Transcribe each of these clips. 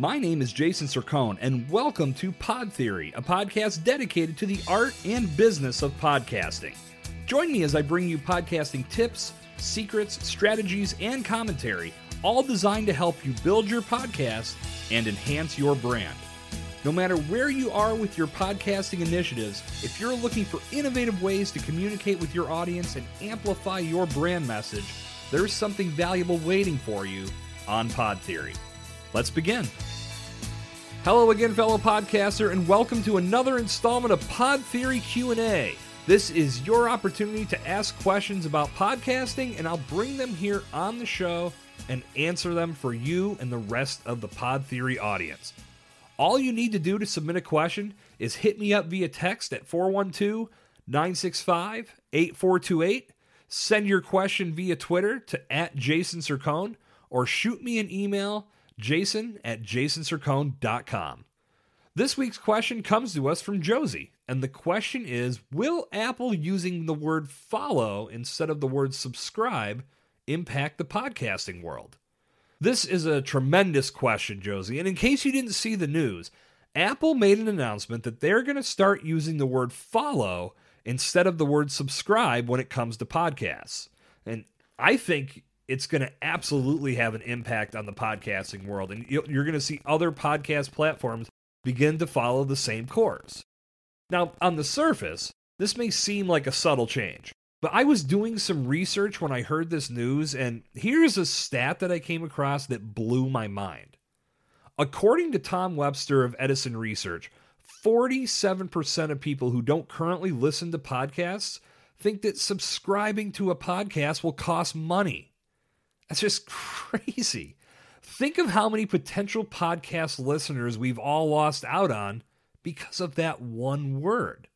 My name is Jason Sircone, and welcome to Pod Theory, a podcast dedicated to the art and business of podcasting. Join me as I bring you podcasting tips, secrets, strategies, and commentary, all designed to help you build your podcast and enhance your brand. No matter where you are with your podcasting initiatives, if you're looking for innovative ways to communicate with your audience and amplify your brand message, there's something valuable waiting for you on Pod Theory. Let's begin. Hello again, fellow podcaster, and welcome to another installment of Pod Theory Q&A. This is your opportunity to ask questions about podcasting, and I'll bring them here on the show and answer them for you and the rest of the Pod Theory audience. All you need to do to submit a question is hit me up via text at 412 965 8428, send your question via Twitter to at Jason Sircone, or shoot me an email, jason at jasonsircone.com. This week's question comes to us from Josie, and the question is Will Apple using the word follow instead of the word subscribe impact the podcasting world? This is a tremendous question, Josie. And in case you didn't see the news, Apple made an announcement that they're going to start using the word follow instead of the word subscribe when it comes to podcasts. And I think it's going to absolutely have an impact on the podcasting world. And you're going to see other podcast platforms begin to follow the same course. Now, on the surface, this may seem like a subtle change. But I was doing some research when I heard this news, and here's a stat that I came across that blew my mind. According to Tom Webster of Edison Research, 47% of people who don't currently listen to podcasts think that subscribing to a podcast will cost money. That's just crazy. Think of how many potential podcast listeners we've all lost out on because of that one word.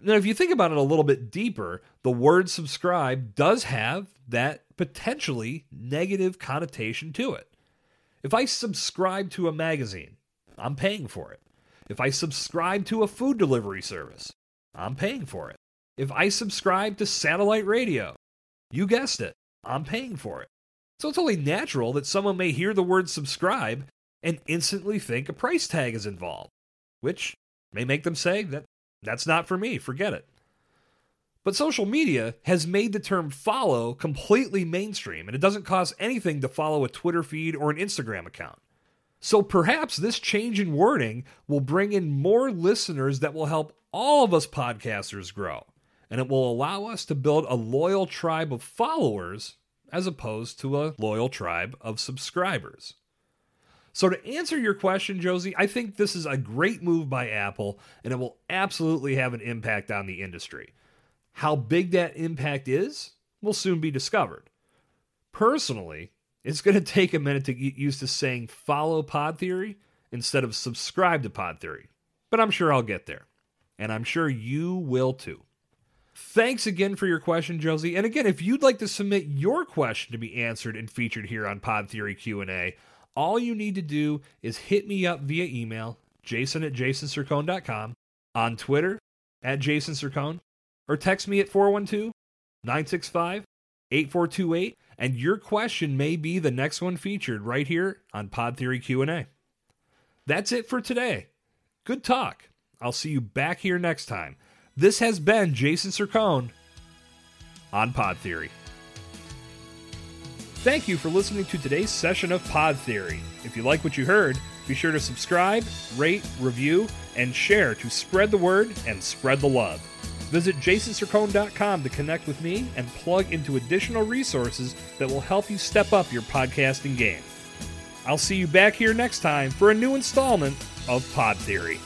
Now, if you think about it a little bit deeper, the word subscribe does have that potentially negative connotation to it. If I subscribe to a magazine, I'm paying for it. If I subscribe to a food delivery service, I'm paying for it. If I subscribe to satellite radio, you guessed it, I'm paying for it. So it's only natural that someone may hear the word subscribe and instantly think a price tag is involved, which may make them say that that's not for me, forget it. But social media has made the term follow completely mainstream, and it doesn't cost anything to follow a Twitter feed or an Instagram account. So perhaps this change in wording will bring in more listeners that will help all of us podcasters grow, and it will allow us to build a loyal tribe of followers as opposed to a loyal tribe of subscribers. So, to answer your question, Josie, I think this is a great move by Apple and it will absolutely have an impact on the industry. How big that impact is will soon be discovered. Personally, it's going to take a minute to get used to saying follow Pod Theory instead of subscribe to Pod Theory, but I'm sure I'll get there. And I'm sure you will too. Thanks again for your question, Josie. And again, if you'd like to submit your question to be answered and featured here on Pod Theory Q&A, all you need to do is hit me up via email, jason at jasonsircone.com, on Twitter, at jasonsircone, or text me at 412 965 8428, and your question may be the next one featured right here on Pod Theory Q&A. That's it for today. Good talk. I'll see you back here next time. This has been Jason Sircone on Pod Theory. Thank you for listening to today's session of Pod Theory. If you like what you heard, be sure to subscribe, rate, review, and share to spread the word and spread the love. Visit jasonsircone.com to connect with me and plug into additional resources that will help you step up your podcasting game. I'll see you back here next time for a new installment of Pod Theory.